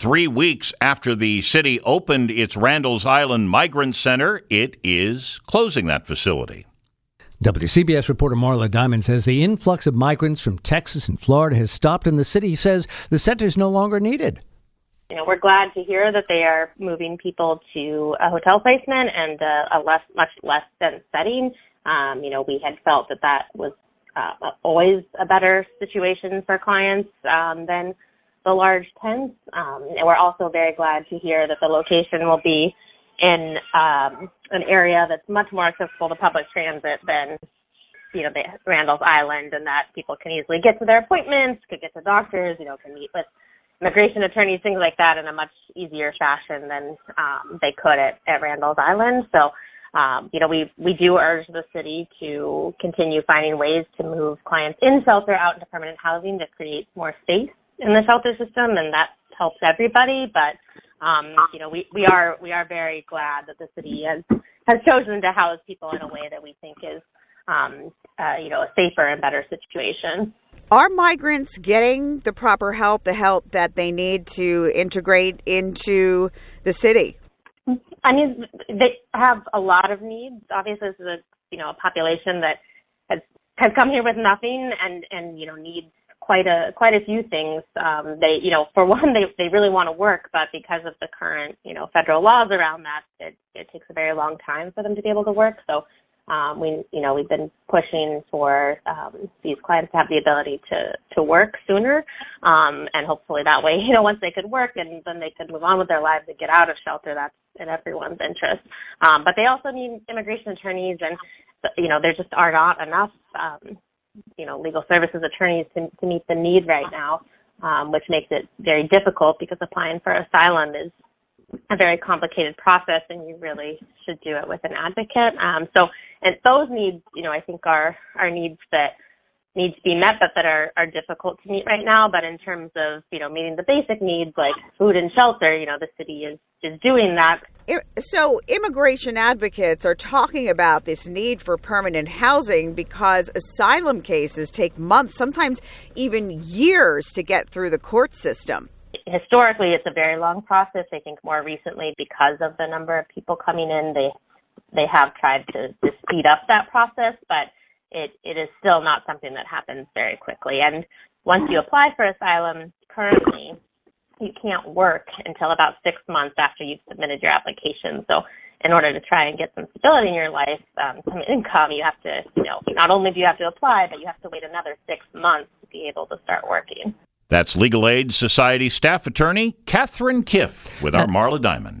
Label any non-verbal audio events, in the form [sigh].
Three weeks after the city opened its Randall's Island Migrant Center, it is closing that facility. WCBS reporter Marla Diamond says the influx of migrants from Texas and Florida has stopped, and the city says the center is no longer needed. You know, we're glad to hear that they are moving people to a hotel placement and a, a less, much less dense setting. Um, you know, we had felt that that was uh, always a better situation for clients um, than the large tents. Um, and we're also very glad to hear that the location will be in um, an area that's much more accessible to public transit than you know the Randall's Island, and that people can easily get to their appointments, could get to doctors, you know, can meet with immigration attorneys, things like that, in a much easier fashion than um, they could at, at Randall's Island. So. Um, you know, we we do urge the city to continue finding ways to move clients in shelter out into permanent housing to create more space in the shelter system, and that helps everybody. But um, you know, we, we are we are very glad that the city has has chosen to house people in a way that we think is um, uh, you know a safer and better situation. Are migrants getting the proper help, the help that they need to integrate into the city? I mean, they have a lot of needs. Obviously, this is a you know a population that has has come here with nothing and and you know needs quite a quite a few things. Um, they, you know, for [laughs] one, they they really want to work, but because of the current, you know, federal laws around that, it it takes a very long time for them to be able to work. So, um, we, you know, we've been pushing for um, these clients to have the ability to to work sooner, um, and hopefully that way, [laughs] you know, once they could work and then they could move on with their lives and get out of shelter. That's in everyone's interest. Um, but they also need immigration attorneys, and you know, there just are not enough. Um, you know, legal services attorneys to, to meet the need right now, um, which makes it very difficult because applying for asylum is a very complicated process and you really should do it with an advocate. Um, so, and those needs, you know, I think are, are needs that need to be met, but that are, are difficult to meet right now. But in terms of, you know, meeting the basic needs like food and shelter, you know, the city is, is doing that. So immigration advocates are talking about this need for permanent housing because asylum cases take months, sometimes even years to get through the court system. Historically, it's a very long process. I think more recently, because of the number of people coming in, they they have tried to, to speed up that process, but it, it is still not something that happens very quickly. And once you apply for asylum, currently, you can't work until about six months after you've submitted your application. So in order to try and get some stability in your life, um, some income, you have to, you know, not only do you have to apply, but you have to wait another six months to be able to start working. That's Legal Aid Society staff attorney Catherine Kiff with our Marla Diamond.